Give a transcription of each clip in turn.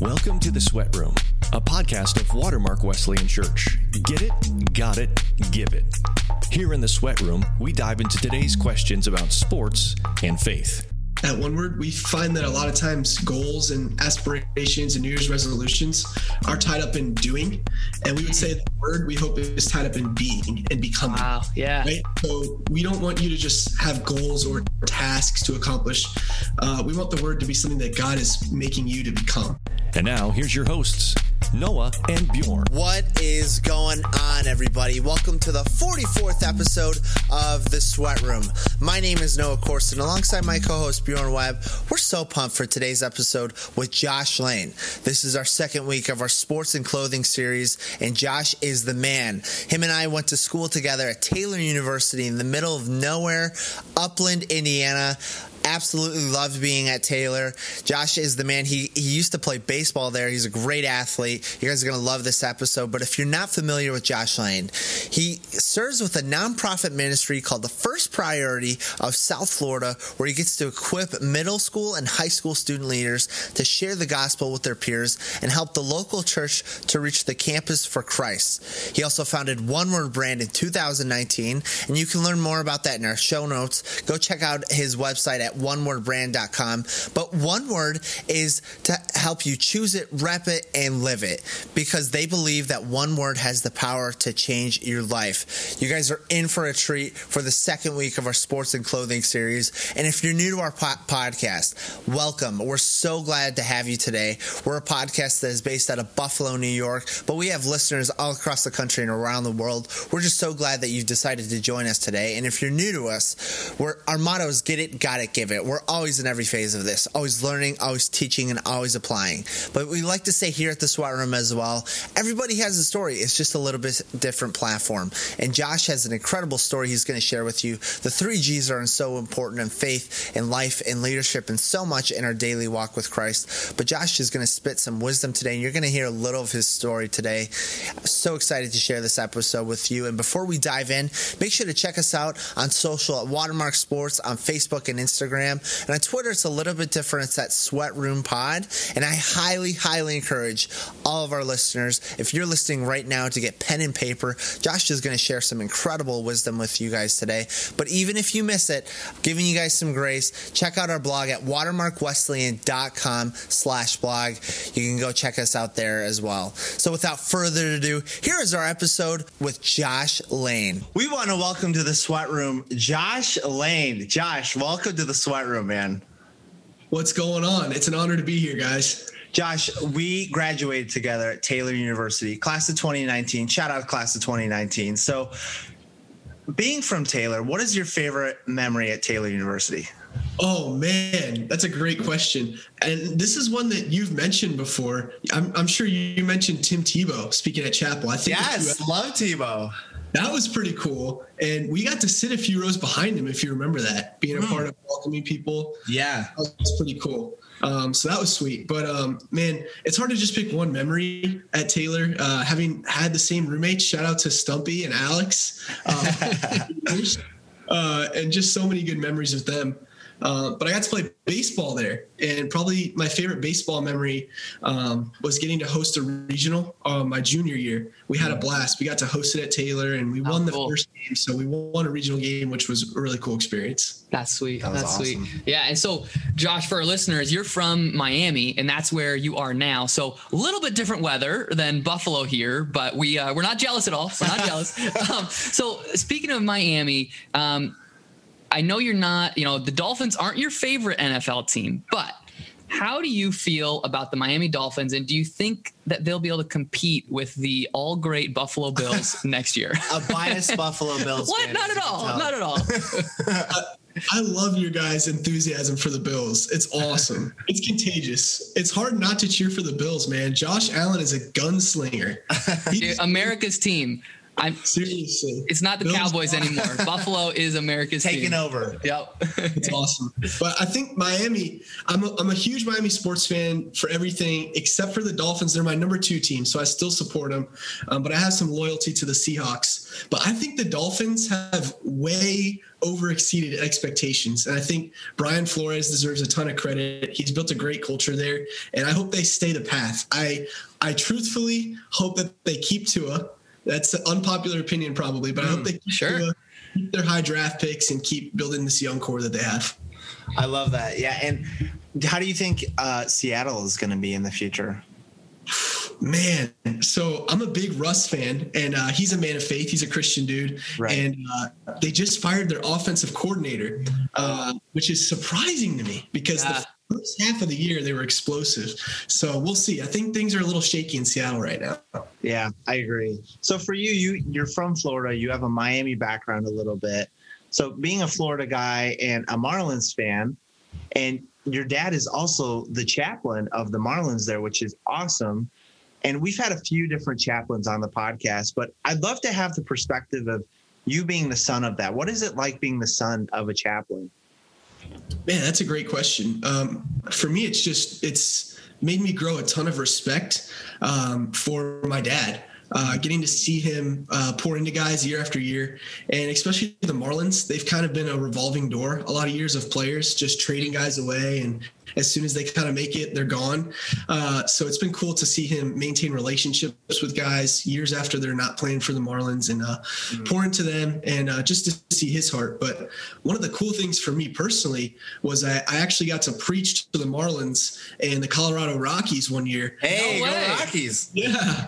Welcome to the Sweat Room, a podcast of Watermark Wesleyan Church. Get it, got it, give it. Here in the Sweat Room, we dive into today's questions about sports and faith. At One Word, we find that a lot of times goals and aspirations and New Year's resolutions are tied up in doing. And we would say the word we hope is tied up in being and becoming. Wow. Yeah. Right? So we don't want you to just have goals or tasks to accomplish. Uh, we want the word to be something that God is making you to become. And now, here's your hosts, Noah and Bjorn. What is going on, everybody? Welcome to the 44th episode of The Sweat Room. My name is Noah Corson, alongside my co host Bjorn Webb. We're so pumped for today's episode with Josh Lane. This is our second week of our sports and clothing series, and Josh is the man. Him and I went to school together at Taylor University in the middle of nowhere, Upland, Indiana absolutely loved being at Taylor. Josh is the man. He he used to play baseball there. He's a great athlete. You guys are going to love this episode. But if you're not familiar with Josh Lane, he serves with a nonprofit ministry called the First Priority of South Florida, where he gets to equip middle school and high school student leaders to share the gospel with their peers and help the local church to reach the campus for Christ. He also founded One Word Brand in 2019, and you can learn more about that in our show notes. Go check out his website at onewordbrand.com. But one word is to help you choose it, rep it, and live it because they believe that one word has the power to change your life. You guys are in for a treat for the second week of our sports and clothing series. And if you're new to our po- podcast, welcome. We're so glad to have you today. We're a podcast that is based out of Buffalo, New York, but we have listeners all across the country and around the world. We're just so glad that you've decided to join us today. And if you're new to us, our motto is get it, got it, give it. We're always in every phase of this, always learning, always teaching, and always applying. But we like to say here at the Sweat Room as well, everybody has a story. It's just a little bit different platform. And Josh has an incredible story he's going to share with you. The three G's are so important in faith and life and leadership and so much in our daily walk with Christ. But Josh is going to spit some wisdom today, and you're going to hear a little of his story today. I'm so excited to share this episode with you. And before we dive in, make sure to check us out on social at Watermark Sports on Facebook and Instagram. And on Twitter, it's a little bit different. It's that Sweat Room Pod. And I highly, highly encourage all of our listeners, if you're listening right now, to get pen and paper. Josh is going to share some incredible wisdom with you guys today. But even if you miss it, giving you guys some grace, check out our blog at watermarkwesleyan.com slash blog. You can go check us out there as well. So without further ado, here is our episode with Josh Lane. We want to welcome to the Sweat Room Josh Lane. Josh, welcome to the Sweat Room, man. What's going on? It's an honor to be here, guys. Josh, we graduated together at Taylor University, class of 2019. Shout out class of 2019. So, being from Taylor, what is your favorite memory at Taylor University? Oh man, that's a great question. And this is one that you've mentioned before. I'm, I'm sure you mentioned Tim Tebow speaking at Chapel. I think yes, love Tebow. That was pretty cool. And we got to sit a few rows behind him, if you remember that, being a mm. part of welcoming people. Yeah. That was pretty cool. Um, so that was sweet. But um, man, it's hard to just pick one memory at Taylor. Uh, having had the same roommates, shout out to Stumpy and Alex, um, uh, and just so many good memories with them. Uh, but I got to play baseball there, and probably my favorite baseball memory um, was getting to host a regional uh, my junior year. We had a blast. We got to host it at Taylor, and we oh, won the cool. first game. So we won a regional game, which was a really cool experience. That's sweet. That that's awesome. sweet. Yeah. And so, Josh, for our listeners, you're from Miami, and that's where you are now. So a little bit different weather than Buffalo here, but we uh, we're not jealous at all. We're not jealous. Um, so speaking of Miami. Um, I know you're not, you know, the Dolphins aren't your favorite NFL team, but how do you feel about the Miami Dolphins, and do you think that they'll be able to compete with the all great Buffalo Bills next year? A biased Buffalo Bills. What? Not at all. Not at all. I love your guys' enthusiasm for the Bills. It's awesome. it's contagious. It's hard not to cheer for the Bills, man. Josh Allen is a gunslinger. Dude, America's team. I'm Seriously, It's not the Bills- Cowboys anymore. Buffalo is America's Taking team. over. Yep. It's awesome. But I think Miami, I'm a, I'm a huge Miami sports fan for everything except for the Dolphins. They're my number two team, so I still support them. Um, but I have some loyalty to the Seahawks. But I think the Dolphins have way over exceeded expectations. And I think Brian Flores deserves a ton of credit. He's built a great culture there. And I hope they stay the path. I I truthfully hope that they keep Tua. That's an unpopular opinion, probably, but I hope they keep sure. Tua, keep their high draft picks and keep building this young core that they have. I love that. Yeah. And how do you think uh, Seattle is going to be in the future? Man, so I'm a big Russ fan, and uh, he's a man of faith. He's a Christian dude, Right. and uh, they just fired their offensive coordinator, uh, which is surprising to me because Yeah. the first half of the year they were explosive. So we'll see. I think things are a little shaky in Seattle right now. Yeah, I agree. So for you, you you're from Florida. You have a Miami background a little bit. So being a Florida guy and a Marlins fan, and your dad is also the chaplain of the Marlins there, which is awesome. And we've had a few different chaplains on the podcast, but I'd love to have the perspective of you being the son of that. What is it like being the son of a chaplain? Man, that's a great question. Um, for me, it's just it's made me grow a ton of respect um, for my dad. Uh, getting to see him uh, pour into guys year after year, and especially the Marlins, they've kind of been a revolving door. A lot of years of players just trading guys away, and as soon as they kind of make it, they're gone. Uh, so it's been cool to see him maintain relationships with guys years after they're not playing for the Marlins and uh, pour into them, and uh, just to see his heart. But one of the cool things for me personally was I, I actually got to preach to the Marlins and the Colorado Rockies one year. Hey, No go. Rockies! Yeah.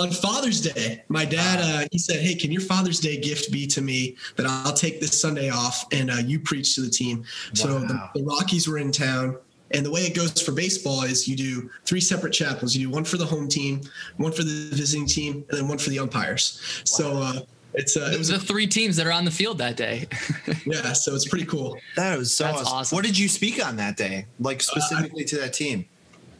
On Father's Day, my dad, uh, he said, Hey, can your Father's Day gift be to me that I'll take this Sunday off and uh, you preach to the team? So the, the Rockies were in town. And the way it goes for baseball is you do three separate chapels. You do one for the home team, one for the visiting team, and then one for the umpires. So uh, it's uh, it was the three teams that are on the field that day. yeah. So it's pretty cool. That was so awesome. awesome. What did you speak on that day, like specifically to that team?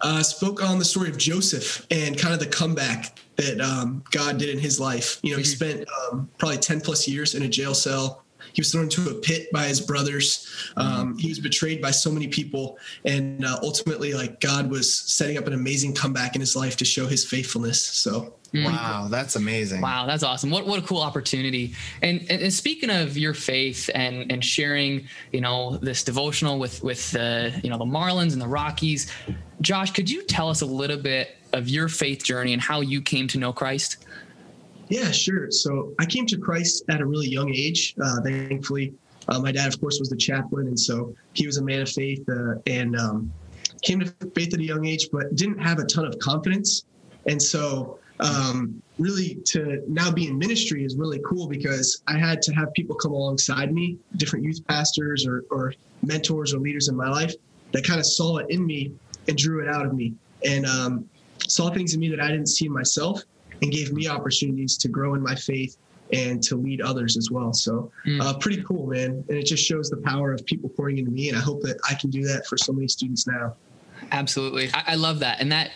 uh, spoke on the story of Joseph and kind of the comeback that um, God did in his life. You know, he spent um, probably 10 plus years in a jail cell. He was thrown into a pit by his brothers. Um, he was betrayed by so many people. And uh, ultimately, like, God was setting up an amazing comeback in his life to show his faithfulness. So, Wow, that's amazing. Wow, that's awesome. What what a cool opportunity. And and, and speaking of your faith and and sharing, you know, this devotional with with the you know the Marlins and the Rockies, Josh, could you tell us a little bit of your faith journey and how you came to know Christ? Yeah, sure. So I came to Christ at a really young age. Uh, thankfully, uh, my dad, of course, was the chaplain, and so he was a man of faith uh, and um, came to faith at a young age, but didn't have a ton of confidence. And so, um, really, to now be in ministry is really cool because I had to have people come alongside me, different youth pastors or, or mentors or leaders in my life that kind of saw it in me and drew it out of me and um, saw things in me that I didn't see in myself and gave me opportunities to grow in my faith and to lead others as well. So, Mm. uh, pretty cool, man. And it just shows the power of people pouring into me. And I hope that I can do that for so many students now. Absolutely. I, I love that. And that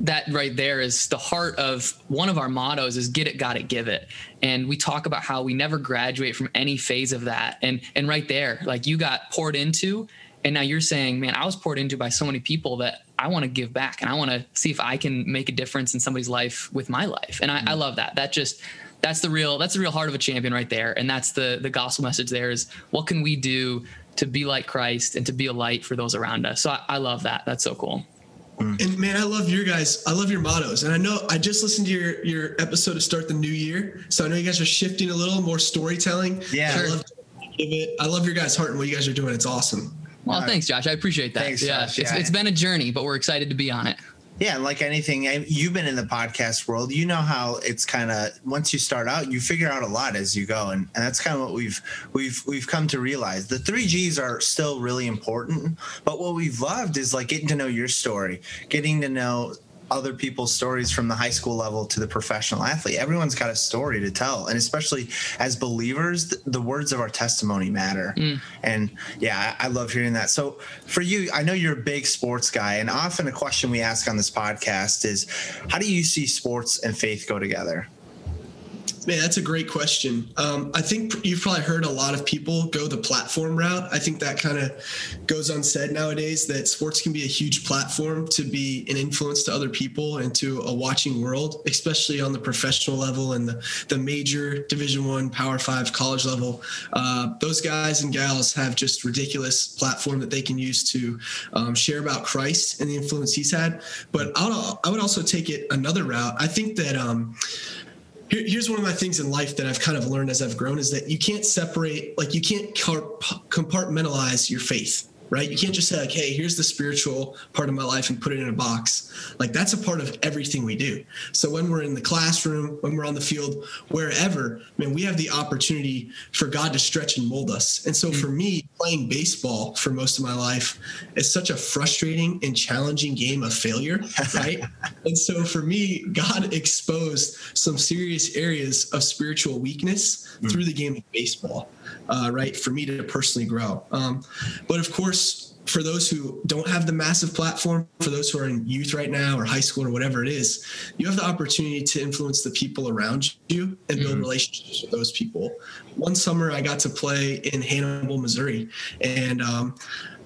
that right there is the heart of one of our mottos is get it, got it, give it. And we talk about how we never graduate from any phase of that. And and right there, like you got poured into and now you're saying, man, I was poured into by so many people that I want to give back and I want to see if I can make a difference in somebody's life with my life. And I, I mm. love that. That just that's the real that's the real heart of a champion right there. And that's the the gospel message there is what can we do to be like Christ and to be a light for those around us. So I, I love that. That's so cool. Mm. And man, I love your guys. I love your mottos. And I know I just listened to your your episode to start the new year. So I know you guys are shifting a little more storytelling. Yeah. I love give it. I love your guys' heart and what you guys are doing. It's awesome. Well, Alright. thanks, Josh. I appreciate that. Thanks, yeah, Josh. It's, Yeah. it's been a journey, but we're excited to be on it. Yeah, and like anything, you've been in the podcast world. You know how it's kind of once you start out, you figure out a lot as you go, and, and that's kind of what we've we've we've come to realize. The three Gs are still really important, but what we've loved is like getting to know your story, getting to know other people's stories from the high school level to the professional athlete. Everyone's got a story to tell, and especially as believers, th- the words of our testimony matter. Mm. And yeah, I love hearing that. So for you, I know you're a big sports guy, and often a question we ask on this podcast is, how do you see sports and faith go together? Man, that's a great question. Um, I think you've probably heard a lot of people go the platform route. I think that kind of goes unsaid nowadays that sports can be a huge platform to be an influence to other people and to a watching world, especially on the professional level and the, the major Division One, Power Five, college level. Uh, those guys and gals have just ridiculous platform that they can use to um, share about Christ and the influence he's had. But I'll, I would also take it another route. I think that. Um, here's one of my things in life that I've kind of learned as I've grown is that you can't separate, like you can't compartmentalize your faith right? You can't just say like, hey, here's the spiritual part of my life and put it in a box. Like that's a part of everything we do. So when we're in the classroom, when we're on the field, wherever, I mean, we have the opportunity for God to stretch and mold us. And so for me, playing baseball for most of my life is such a frustrating and challenging game of failure, right? and so for me, God exposed some serious areas of spiritual weakness mm. through the game of baseball uh, right, for me to personally grow. Um, but of course, for those who don't have the massive platform, for those who are in youth right now or high school or whatever it is, you have the opportunity to influence the people around you and build mm-hmm. relationships with those people. One summer, I got to play in Hannibal, Missouri, and um,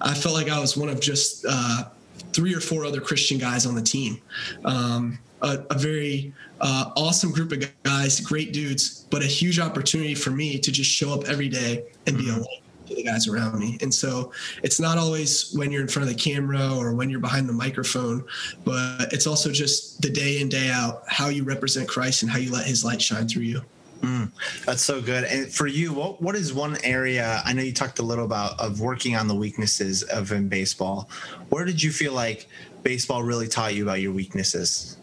I felt like I was one of just uh, three or four other Christian guys on the team. Um, a, a very uh, awesome group of guys, great dudes, but a huge opportunity for me to just show up every day and be a mm-hmm. light to the guys around me. And so it's not always when you're in front of the camera or when you're behind the microphone, but it's also just the day in, day out, how you represent Christ and how you let his light shine through you. Mm, that's so good. And for you, what what is one area? I know you talked a little about of working on the weaknesses of in baseball. Where did you feel like baseball really taught you about your weaknesses?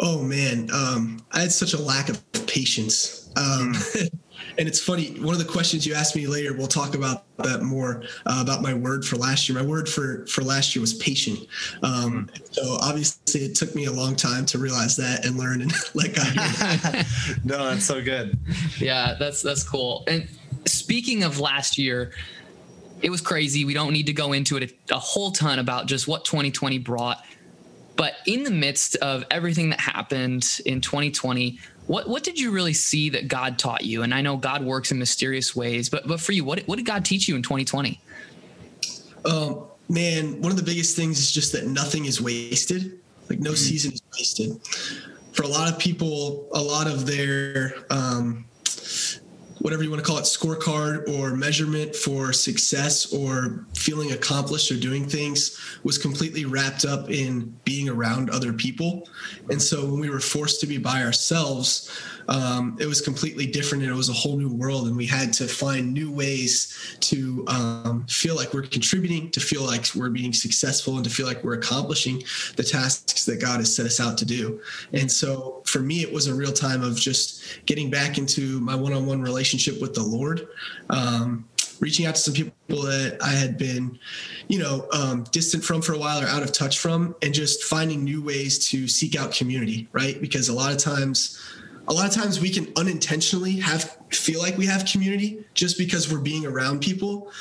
Oh man, um, I had such a lack of patience. Um, mm. and it's funny. One of the questions you asked me later, we'll talk about that more uh, about my word for last year. My word for for last year was patient. Um, mm. So obviously, it took me a long time to realize that and learn and let God. no, that's so good. Yeah, that's that's cool. And speaking of last year, it was crazy. We don't need to go into it a, a whole ton about just what 2020 brought but in the midst of everything that happened in 2020, what what did you really see that God taught you? And I know God works in mysterious ways, but but for you, what what did God teach you in 2020? Um, man, one of the biggest things is just that nothing is wasted. Like no mm-hmm. season is wasted. For a lot of people, a lot of their um, whatever you want to call it scorecard or measurement for success or feeling accomplished or doing things was completely wrapped up in being around other people. And so when we were forced to be by ourselves um, it was completely different and it was a whole new world and we had to find new ways to um, feel like we're contributing to feel like we're being successful and to feel like we're accomplishing the tasks that god has set us out to do and so for me it was a real time of just getting back into my one-on-one relationship with the lord um, reaching out to some people that I had been, you know, um, distant from for a while or out of touch from, and just finding new ways to seek out community, right? Because a lot of times a lot of times we can unintentionally have feel like we have community just because we're being around people.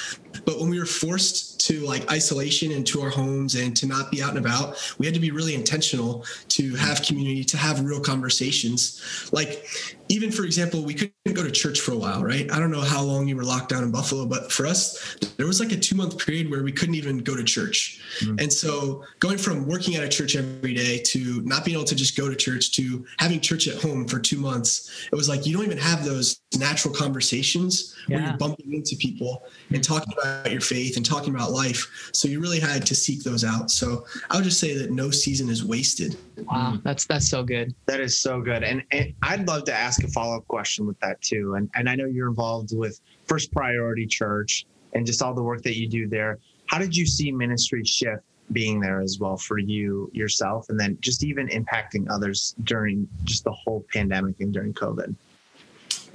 But when we were forced to like isolation into our homes and to not be out and about we had to be really intentional to have community to have real conversations. Like even for example we couldn't go to church for a while right i don't know how long you were locked down in buffalo but for us there was like a two month period where we couldn't even go to church mm-hmm. and so going from working at a church every day to not being able to just go to church to having church at home for two months it was like you don't even have those natural conversations yeah. where you're bumping into people and talking about your faith and talking about life. So you really had to seek those out. So I would just say that no season is wasted. Wow, mm-hmm. that's that's so good. That is so good. And, and I'd love to ask a follow up question with that too. And and I know you're involved with First Priority Church and just all the work that you do there. How did you see ministry shift being there as well for you yourself and then just even impacting others during just the whole pandemic and during COVID?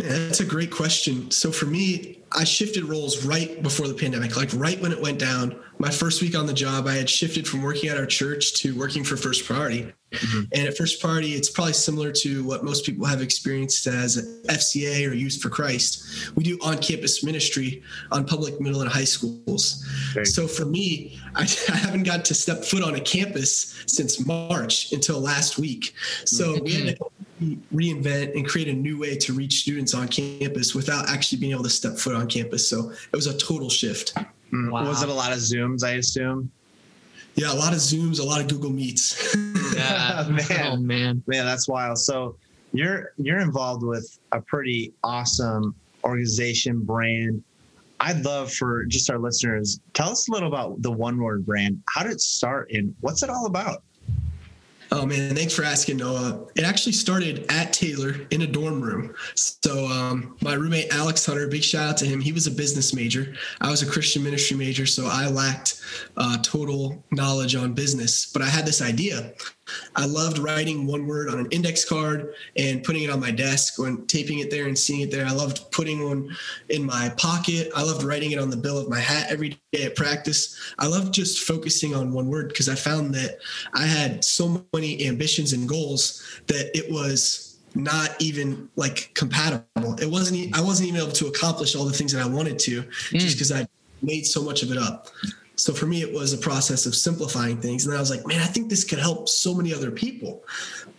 That's a great question. So for me, I shifted roles right before the pandemic, like right when it went down. My first week on the job, I had shifted from working at our church to working for First Priority. Mm-hmm. And at First Priority, it's probably similar to what most people have experienced as FCA or Youth for Christ. We do on campus ministry on public middle and high schools. Okay. So for me, I, I, haven't got to step foot on a campus since March until last week. So mm-hmm. we had to reinvent and create a new way to reach students on campus without actually being able to step foot on campus. So it was a total shift. Wow. Was it a lot of Zooms, I assume? Yeah, a lot of Zooms, a lot of Google Meets. yeah, man. Oh, man. Man, that's wild. So you're you're involved with a pretty awesome organization brand. I'd love for just our listeners, tell us a little about the One Word brand. How did it start and what's it all about? Oh man, thanks for asking, Noah. It actually started at Taylor in a dorm room. So um, my roommate Alex Hunter, big shout out to him. He was a business major. I was a Christian ministry major, so I lacked uh, total knowledge on business. But I had this idea. I loved writing one word on an index card and putting it on my desk and taping it there and seeing it there. I loved putting one in my pocket. I loved writing it on the bill of my hat every day at practice. I loved just focusing on one word because I found that I had so many ambitions and goals that it was not even like compatible. It wasn't. I wasn't even able to accomplish all the things that I wanted to mm. just because I made so much of it up. So for me, it was a process of simplifying things. And I was like, man, I think this could help so many other people.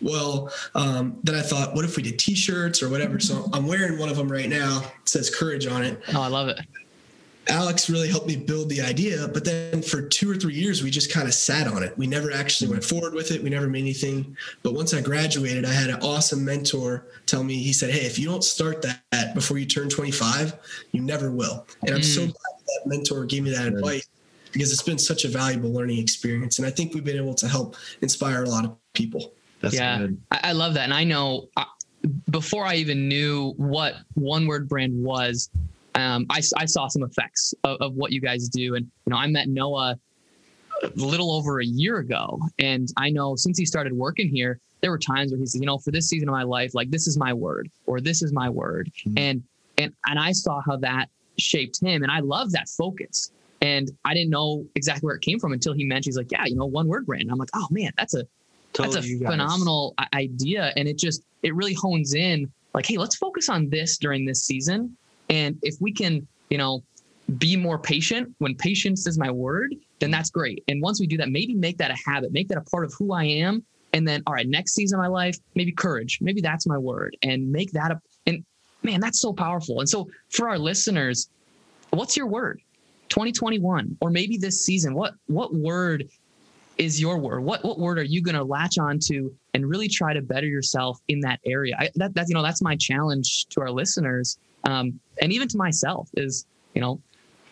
Well, um, then I thought, what if we did T-shirts or whatever? So I'm wearing one of them right now. It says courage on it. Oh, I love it. Alex really helped me build the idea, but then for two or three years, we just kind of sat on it. We never actually went forward with it. We never made anything. But once I graduated, I had an awesome mentor tell me, he said, Hey, if you don't start that before you turn 25, you never will. And I'm mm. so glad that mentor gave me that advice because it's been such a valuable learning experience. And I think we've been able to help inspire a lot of people. That's yeah, good. I, love that. And I know uh, before I even knew what One Word Brand was, um, I, I, saw some effects of, of, what you guys do. And, you know, I met Noah a little over a year ago. And I know since he started working here, there were times where he said, you know, for this season of my life, like this is my word or this is my word. Mm-hmm. And, and, and I saw how that shaped him. And I love that focus and I didn't know exactly where it came from until he mentioned, he's like, yeah, you know, one word brand. I'm like, oh man, that's a, totally that's a phenomenal idea. And it just, it really hones in like, hey, let's focus on this during this season. And if we can, you know, be more patient when patience is my word, then that's great. And once we do that, maybe make that a habit, make that a part of who I am. And then, all right, next season of my life, maybe courage, maybe that's my word and make that a, and man, that's so powerful. And so for our listeners, what's your word? 2021 or maybe this season what what word is your word? What what word are you going to latch on to and really try to better yourself in that area? I, that, that's you know that's my challenge to our listeners um, and even to myself is you know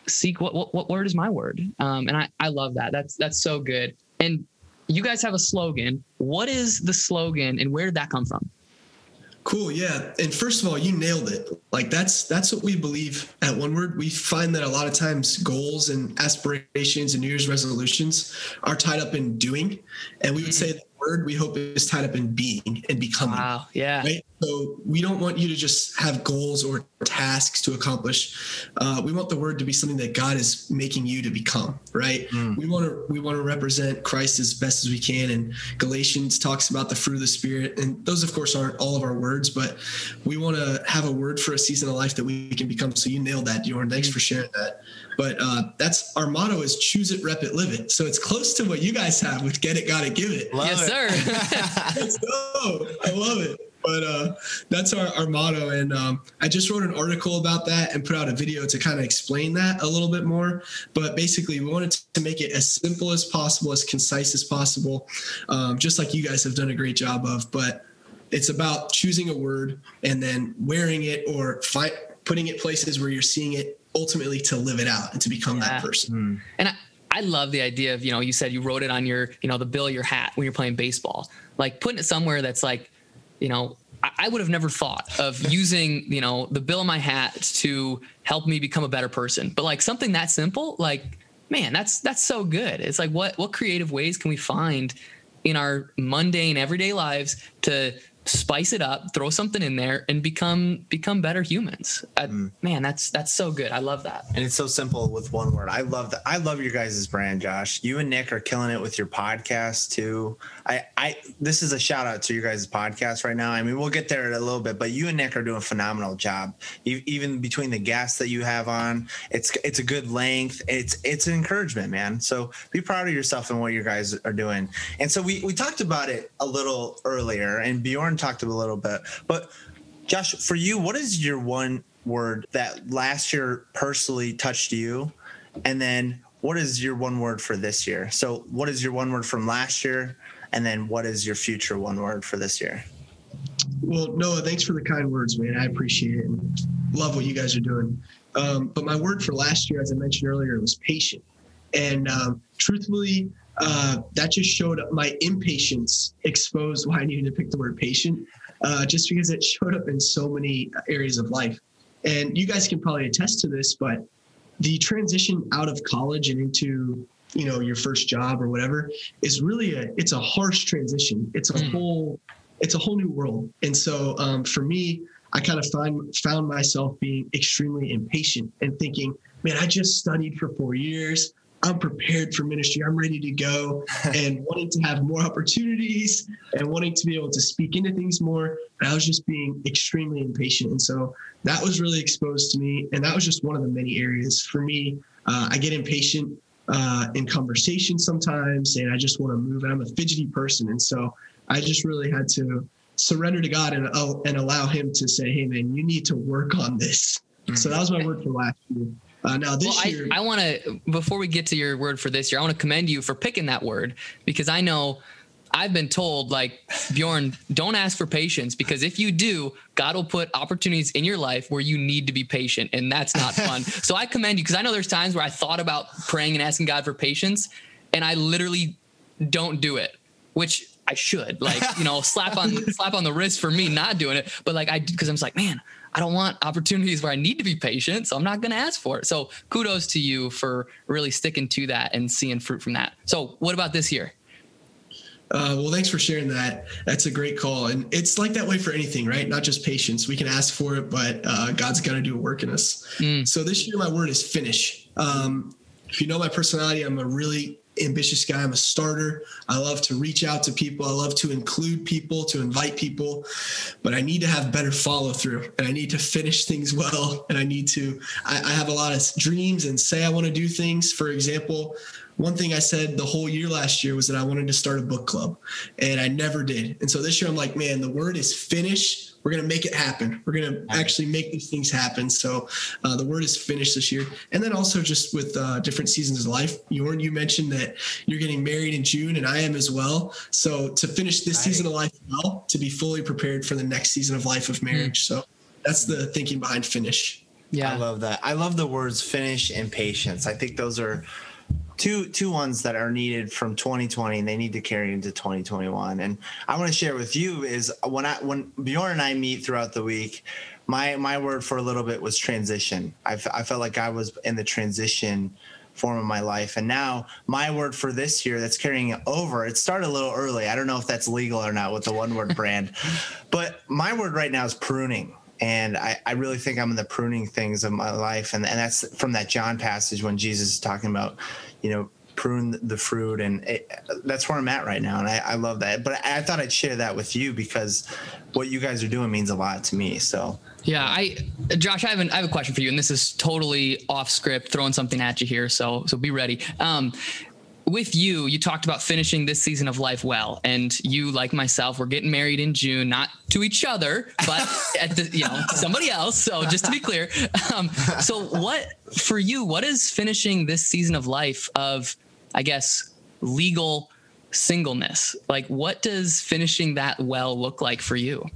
seek what what, what word is my word? Um, and I, I love that. That's that's so good. And you guys have a slogan. What is the slogan and where did that come from Cool, yeah. And first of all, you nailed it. Like that's that's what we believe at One Word. We find that a lot of times goals and aspirations and New Year's resolutions are tied up in doing, and we would mm-hmm. say word we hope is tied up in being and becoming. Wow. Yeah. Right? So we don't want you to just have goals or tasks to accomplish. Uh, we want the word to be something that God is making you to become. Right. Mm. We want to we want to represent Christ as best as we can. And Galatians talks about the fruit of the Spirit, and those of course aren't all of our words, but we want to have a word for a season of life that we can become. So you nailed that, Jordan. Thanks mm. for sharing that. But uh, that's our motto is choose it, rep it, live it. So it's close to what you guys have with get it, got it, give it. Love yes, it. sir. Let's go. I love it. But uh, that's our, our motto. And um, I just wrote an article about that and put out a video to kind of explain that a little bit more. But basically, we wanted to make it as simple as possible, as concise as possible, um, just like you guys have done a great job of. But it's about choosing a word and then wearing it or fi- putting it places where you're seeing it ultimately to live it out and to become yeah. that person. Mm. And I, I love the idea of, you know, you said you wrote it on your, you know, the bill of your hat when you're playing baseball, like putting it somewhere that's like, you know, I, I would have never thought of using, you know, the bill of my hat to help me become a better person. But like something that simple, like, man, that's, that's so good. It's like, what, what creative ways can we find in our mundane everyday lives to spice it up, throw something in there, and become become better humans. Uh, mm. Man, that's that's so good. I love that. And it's so simple with one word. I love that. I love your guys' brand, Josh. You and Nick are killing it with your podcast too. I, I this is a shout out to your guys' podcast right now. I mean, we'll get there in a little bit, but you and Nick are doing a phenomenal job. even between the guests that you have on, it's it's a good length. It's it's an encouragement, man. So be proud of yourself and what you guys are doing. And so we we talked about it a little earlier, and Bjorn Bjorn talked a little bit, but Josh, for you, what is your one word that last year personally touched you? And then what is your one word for this year? So, what is your one word from last year? And then what is your future one word for this year? Well, Noah, thanks for the kind words, man. I appreciate it and love what you guys are doing. Um, but my word for last year, as I mentioned earlier, was patient. And um, truthfully, uh, that just showed up my impatience exposed why I needed to pick the word patient, uh, just because it showed up in so many areas of life. And you guys can probably attest to this, but the transition out of college and into you know your first job or whatever is really a it's a harsh transition it's a mm. whole it's a whole new world and so um, for me i kind of find found myself being extremely impatient and thinking man i just studied for four years i'm prepared for ministry i'm ready to go and wanting to have more opportunities and wanting to be able to speak into things more but i was just being extremely impatient and so that was really exposed to me and that was just one of the many areas for me uh, i get impatient uh, in conversation sometimes, and I just want to move. And I'm a fidgety person, and so I just really had to surrender to God and uh, and allow Him to say, "Hey, man, you need to work on this." Mm-hmm. So that was my work for last year. Uh, now this well, year, I, I want to before we get to your word for this year, I want to commend you for picking that word because I know I've been told, like, Bjorn, don't ask for patience because if you do, God will put opportunities in your life where you need to be patient, and that's not fun. so I commend you because I know there's times where I thought about praying and asking God for patience, and I literally don't do it, which I should. Like, you know, slap on slap on the wrist for me not doing it. But like I because I'm just like, man, I don't want opportunities where I need to be patient, so I'm not going to ask for it. So kudos to you for really sticking to that and seeing fruit from that. So what about this year? Uh, well, thanks for sharing that. That's a great call. And it's like that way for anything, right? Not just patience. We can ask for it, but uh, God's got to do a work in us. Mm. So this year, my word is finish. Um, if you know my personality, I'm a really ambitious guy. I'm a starter. I love to reach out to people. I love to include people, to invite people, but I need to have better follow through and I need to finish things well. And I need to, I, I have a lot of dreams and say I want to do things. For example, one thing I said the whole year last year was that I wanted to start a book club, and I never did. And so this year I'm like, man, the word is finish. We're gonna make it happen. We're gonna actually make these things happen. So uh, the word is finished this year, and then also just with uh, different seasons of life. Bjorn, you mentioned that you're getting married in June, and I am as well. So to finish this right. season of life well, to be fully prepared for the next season of life of marriage. Mm-hmm. So that's the thinking behind finish. Yeah, I love that. I love the words finish and patience. I think those are two two ones that are needed from 2020 and they need to carry into 2021 and i want to share with you is when i when bjorn and i meet throughout the week my my word for a little bit was transition. I, f- I felt like i was in the transition form of my life. And now my word for this year that's carrying it over it started a little early. I don't know if that's legal or not with the one word brand but my word right now is pruning and I, I, really think I'm in the pruning things of my life, and, and that's from that John passage when Jesus is talking about, you know, prune the fruit, and it, that's where I'm at right now, and I, I love that. But I, thought I'd share that with you because what you guys are doing means a lot to me. So yeah, I, Josh, I have, an, I have a question for you, and this is totally off script, throwing something at you here, so so be ready. Um, with you, you talked about finishing this season of life well, and you, like myself, were getting married in June, not to each other, but at the you know somebody else. So just to be clear, um, so what for you? What is finishing this season of life of, I guess, legal singleness? Like, what does finishing that well look like for you?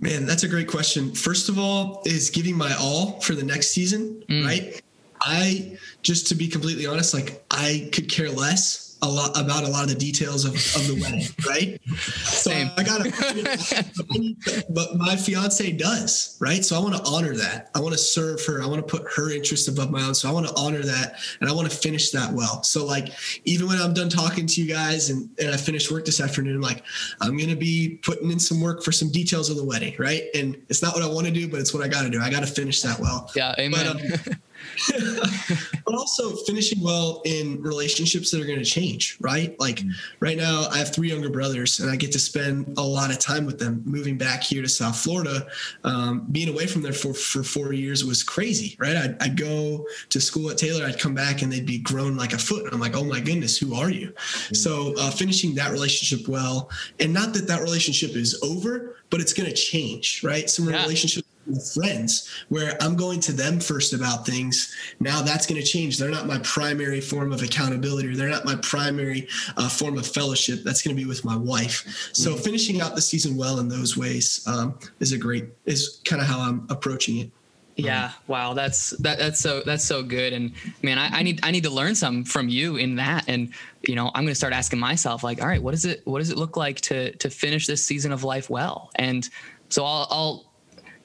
Man, that's a great question. First of all, is giving my all for the next season, mm. right? I just to be completely honest, like I could care less a lot about a lot of the details of, of the wedding, right? So Same. I got to, but my fiance does, right? So I want to honor that. I want to serve her. I want to put her interest above my own. So I want to honor that and I want to finish that well. So like, even when I'm done talking to you guys and, and I finish work this afternoon, like I'm going to be putting in some work for some details of the wedding, right? And it's not what I want to do, but it's what I got to do. I got to finish that well. Yeah. Amen. But, um, but also finishing well in relationships that are going to change, right? Like mm. right now, I have three younger brothers, and I get to spend a lot of time with them. Moving back here to South Florida, um, being away from there for, for four years was crazy, right? I'd, I'd, go to school at Taylor, I'd come back, and they'd be grown like a foot. And I'm like, oh my goodness, who are you? Mm. So uh, finishing that relationship well, and not that that relationship is over, but it's going to change, right? Some yeah. relationships friends where I'm going to them first about things. Now that's going to change. They're not my primary form of accountability or they're not my primary uh, form of fellowship. That's going to be with my wife. So mm-hmm. finishing out the season well in those ways um, is a great, is kind of how I'm approaching it. Yeah. Wow. That's that. That's so. That's so good. And man, I, I, need. I need to learn some from you in that. And you know, I'm going to start asking myself, like, all right, what does it? What does it look like to to finish this season of life well? And so I'll, I'll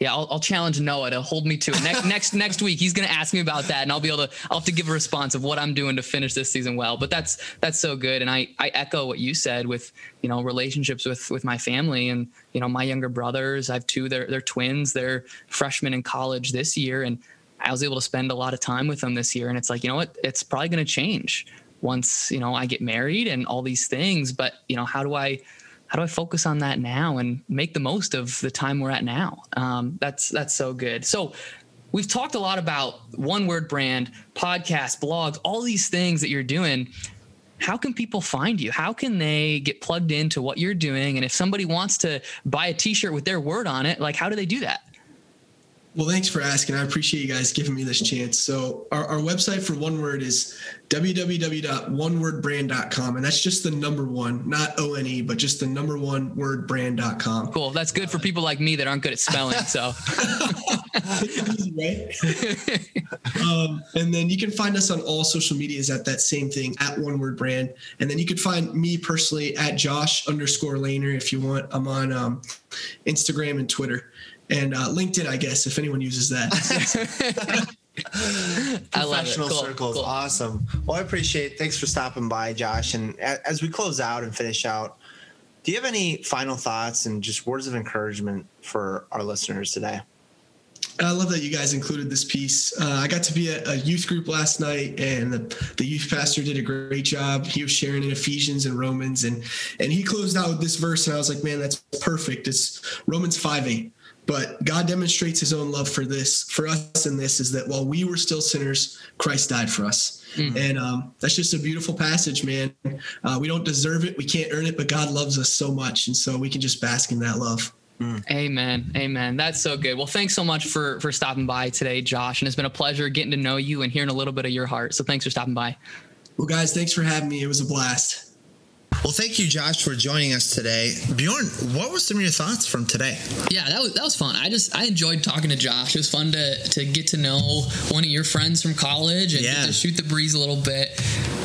yeah, I'll, I'll, challenge Noah to hold me to it. Next next next week, he's going to ask me about that, and I'll be able to. I'll have to give a response of what I'm doing to finish this season well. But that's that's so good, and I I echo what you said with you know relationships with with my family and you know my younger brothers. I have two. They're they're twins. They're freshmen in college this year, and I was able to spend a lot of time with them this year. And it's like you know what? It's probably going to change once you know I get married and all these things. But you know how do I how do I focus on that now and make the most of the time we're at now? Um, that's that's so good. So we've talked a lot about one word brand, podcast, blogs, all these things that you're doing. How can people find you? How can they get plugged into what you're doing? And if somebody wants to buy a t-shirt with their word on it, like how do they do that? Well, thanks for asking. I appreciate you guys giving me this chance. So, our, our website for One Word is www.onewordbrand.com. And that's just the number one, not O N E, but just the number one word brand.com. Cool. That's good for people like me that aren't good at spelling. So, um, and then you can find us on all social medias at that same thing, at One Word Brand. And then you can find me personally at Josh underscore Laner if you want. I'm on um, Instagram and Twitter and uh, LinkedIn, I guess, if anyone uses that. Professional cool, circles, cool. awesome. Well, I appreciate. It. Thanks for stopping by, Josh. And as we close out and finish out, do you have any final thoughts and just words of encouragement for our listeners today? I love that you guys included this piece. Uh, I got to be at a youth group last night, and the, the youth pastor did a great job. He was sharing in Ephesians and Romans, and and he closed out with this verse, and I was like, man, that's perfect. It's Romans five eight. But God demonstrates his own love for this, for us in this, is that while we were still sinners, Christ died for us. Mm-hmm. And um, that's just a beautiful passage, man. Uh, we don't deserve it, we can't earn it, but God loves us so much. And so we can just bask in that love. Mm. Amen. Amen. That's so good. Well, thanks so much for for stopping by today, Josh. And it's been a pleasure getting to know you and hearing a little bit of your heart. So thanks for stopping by. Well, guys, thanks for having me. It was a blast. Well, thank you, Josh, for joining us today. Bjorn, what were some of your thoughts from today? Yeah, that was that was fun. I just I enjoyed talking to Josh. It was fun to to get to know one of your friends from college and yeah. to shoot the breeze a little bit.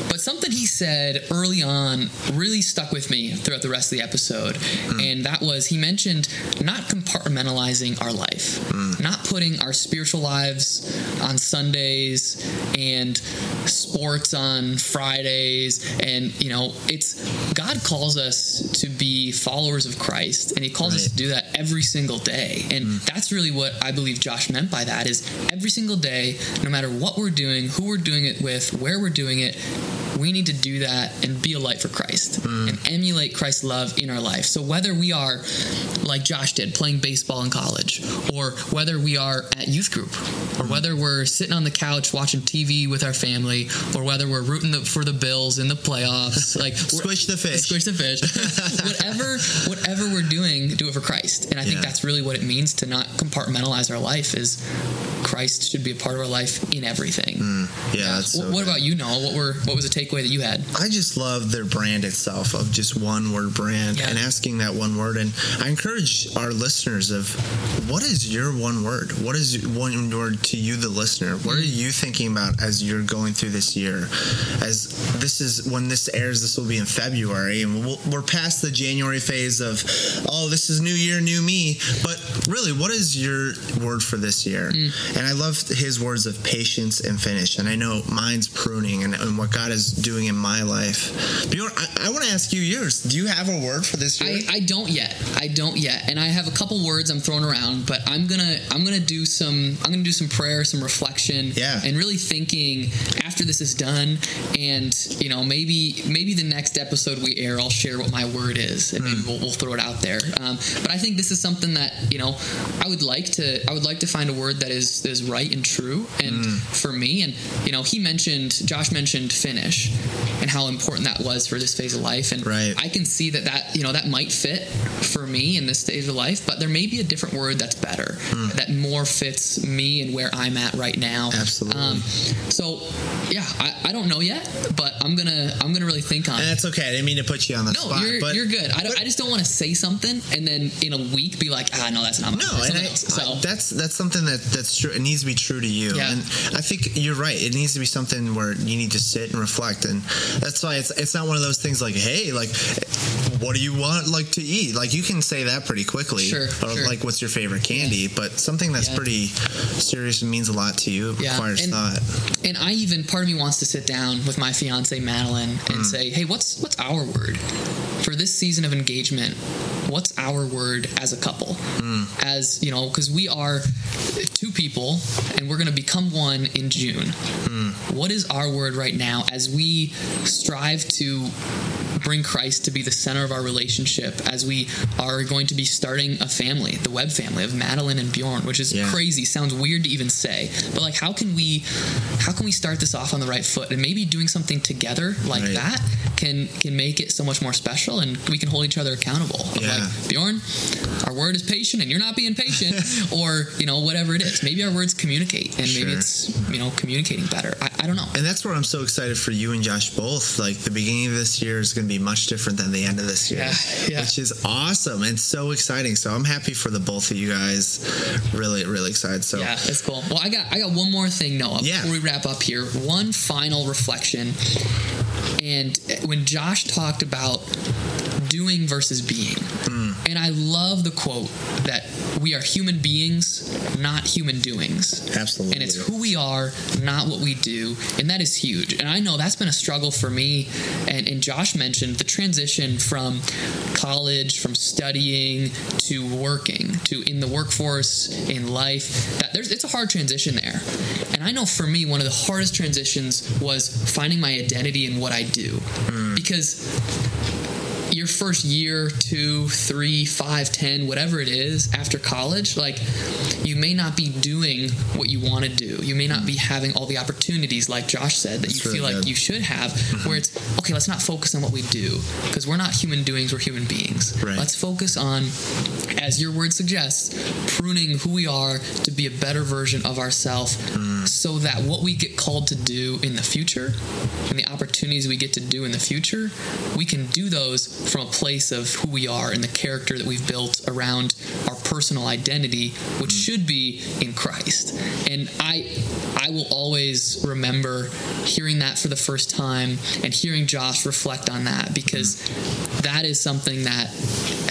But something he said early on really stuck with me throughout the rest of the episode, mm. and that was he mentioned not compartmentalizing our life, mm. not putting our spiritual lives on Sundays and sports on Fridays, and you know it's God calls us to be followers of Christ, and He calls right. us to do that every single day. And mm. that's really what I believe Josh meant by that is every single day, no matter what we're doing, who we're doing it with, where we're doing it, we need to do that and be a light for Christ mm. and emulate Christ's love in our life. So whether we are like Josh did, playing baseball in college, or whether we are at youth group, or mm. whether we're sitting on the couch watching TV with our family, or whether we're rooting for the Bills in the playoffs, like squish the fish, squish the fish, whatever, whatever we're doing, do it for Christ. And I think yeah. that's really what it means to not compartmentalize our life. Is Christ should be a part of our life in everything. Mm. Yeah. yeah. So what, about you, Noah? What were what was the takeaway that you had? I just love their brand itself of just one word brand yeah. and asking that one word. And I encourage our listeners of what is your one word? What is one word to you, the listener? What are you thinking about as you're going through this year? As this is when this airs, this will be in February, and we we are past the January phase of, oh, this is new year, new me. But really, what is your word for this year? Mm. And I love his words of patience and finish, and I know mine's pruning and, and what God is doing in my life. Bjorn, I, I want to ask you yours. Do you have a word for this year? I, I don't yet. I don't yet, and I have a couple words I'm throwing around, but I'm gonna I'm gonna do some I'm gonna do some prayer, some reflection, Yeah. and really thinking after this is done, and you know maybe maybe the next episode we air, I'll share what my word is, and Hmm. maybe we'll, we'll throw it out there. Um, but I think this is something that you know I would like to I would like to find a word that is that is right and true, and Hmm. for me, and you know he mentioned Josh mentioned finish, and how important that was for this phase of life, and Right. I can see that that you know that might fit for me in this stage of life, but there may be a different word that's better, that more fits me and where I'm at right now. Absolutely. Um, so yeah, I, I don't know yet, but I'm gonna I'm gonna really think on it. and it. that's okay. I didn't mean to put you on the No, spot. you're, but you're good. I, don't, I just don't want to say something and then in a week be like, ah, no, that's not. No, that's and I, so I- that's that's something that that's true. It needs to be true to you, Yeah. and I think you're right. It needs to be something where you need to sit and reflect, and that's why it's it's not one of those things like, hey, like, what do you want like to eat? Like you can say that pretty quickly, Sure, or sure. like, what's your favorite candy? But something that's Yeah. pretty serious and means a lot to you Yeah, requires and- thought. and I even part of me wants to sit down with my fiance Madeline and hmm. say, "Hey, what's what's our word for this season of engagement? What's our word as a couple? Hmm. As you know, because we are two people and we're going to become one in June. Hmm. What is our word right now as we strive to bring Christ to be the center of our relationship? As we are going to be starting a family, the Webb family of Madeline and Bjorn, which is Yeah. crazy. Sounds weird to even say, but like, how can we, how can we start this off on the right foot? And maybe doing something together like Right. that can can make it so much more special, and we can hold each other accountable. Yeah. Like Bjorn, our word is patient, and you're not being patient, or you know whatever it is. Maybe our words communicate, and maybe it's you know communicating better. I, I don't know. And that's where I'm so excited for you and Josh both. Like the beginning of this year is going to be much different than the end of this year, Yeah, yeah. which is awesome and so exciting. So I'm happy for the both of you guys. Really, really excited. So Yeah, it's cool. Well, I got I got one more thing, Noah. Yeah. Before we wrap up here, one final reflection. And when Josh talked about doing versus being, Hmm. and I love the quote that we are human beings, not human doings. Absolutely. And it's who we are, not what we do. And that is huge. And I know that's been a struggle for me. And, and Josh mentioned the transition from college, from studying to working, to in the workforce, in life. That there's it's a hard transition there. And I know for me, one of the hardest transitions was finding my identity in what I do. Because your first year, two, three, five, ten, whatever it is after college, like you may not be doing what you want to do. You may not be having all the opportunities, like Josh said, that That's you feel like you should have. Where it's okay, let's not focus on what we do because we're not human doings, we're human beings. Right. Let's focus on, as your word suggests, pruning who we are to be a better version of ourselves Mm. So that what we get called to do in the future and the opportunities we get to do in the future, we can do those from a place of who we are and the character that we've built around our personal identity, which mm-hmm. should be in Christ. And I I will always remember hearing that for the first time and hearing Josh reflect on that because mm-hmm. that is something that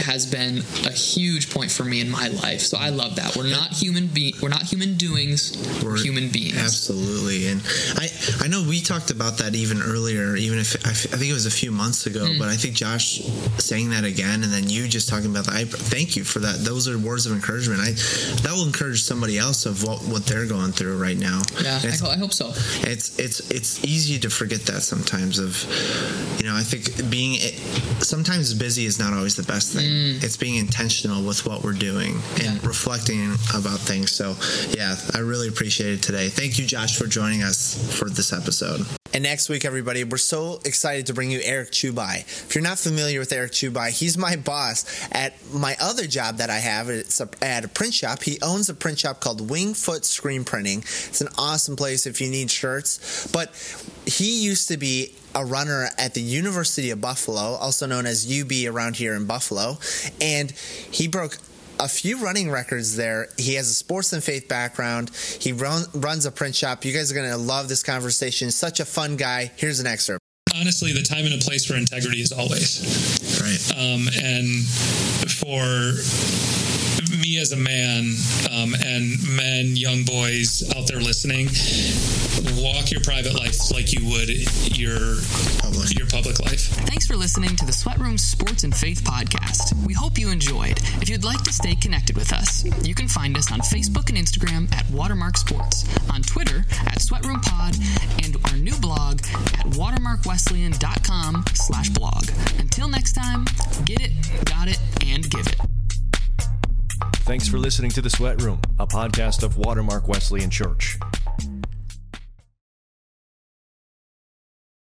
has been a huge point for me in my life. So I love that. We're not human be we're not human doings, we're, human beings. Absolutely, and I I know we talked about that even earlier. Even if I, f- I think it was a few months ago, Hmm. but I think Josh saying that again, and then you just talking about that. I thank you for that. Those are words of encouragement. I that will encourage somebody else of what what they're going through right now. Yeah, I, ho- I hope so. it's it's it's easy to forget that sometimes. Of you know, I think being sometimes busy is not always the best thing. It's being intentional with what we're doing and Yeah. reflecting about things. So, yeah, I really appreciate it today. Thank you, Josh, for joining us for this episode. And next week, everybody, we're so excited to bring you Eric Chubai. If you're not familiar with Eric Chubai, he's my boss at my other job that I have. It's a, at a print shop. He owns a print shop called Wingfoot Screen Printing. It's an awesome place if you need shirts. But he used to be a runner at the University of Buffalo, also known as UB around here in Buffalo. And he broke a few running records there. He has a sports and faith background. He run, runs a print shop. You guys are going to love this conversation. Such a fun guy. Here's an excerpt. honestly, the time and a place for integrity is always. Right. Um, and for me as a man um, and men, young boys out there listening, walk your private life like you would your public. your public life. Thanks for listening to the Sweat Room Sports and Faith podcast. We hope you enjoyed. If you'd like to stay connected with us, you can find us on Facebook and Instagram at Watermark Sports, on Twitter at Sweat Room Pod, and our new blog at watermarkwesleyan.com slash blog. Until next time, get it, got it, and give it. Thanks for listening to The Sweat Room, a podcast of Watermark Wesleyan Church.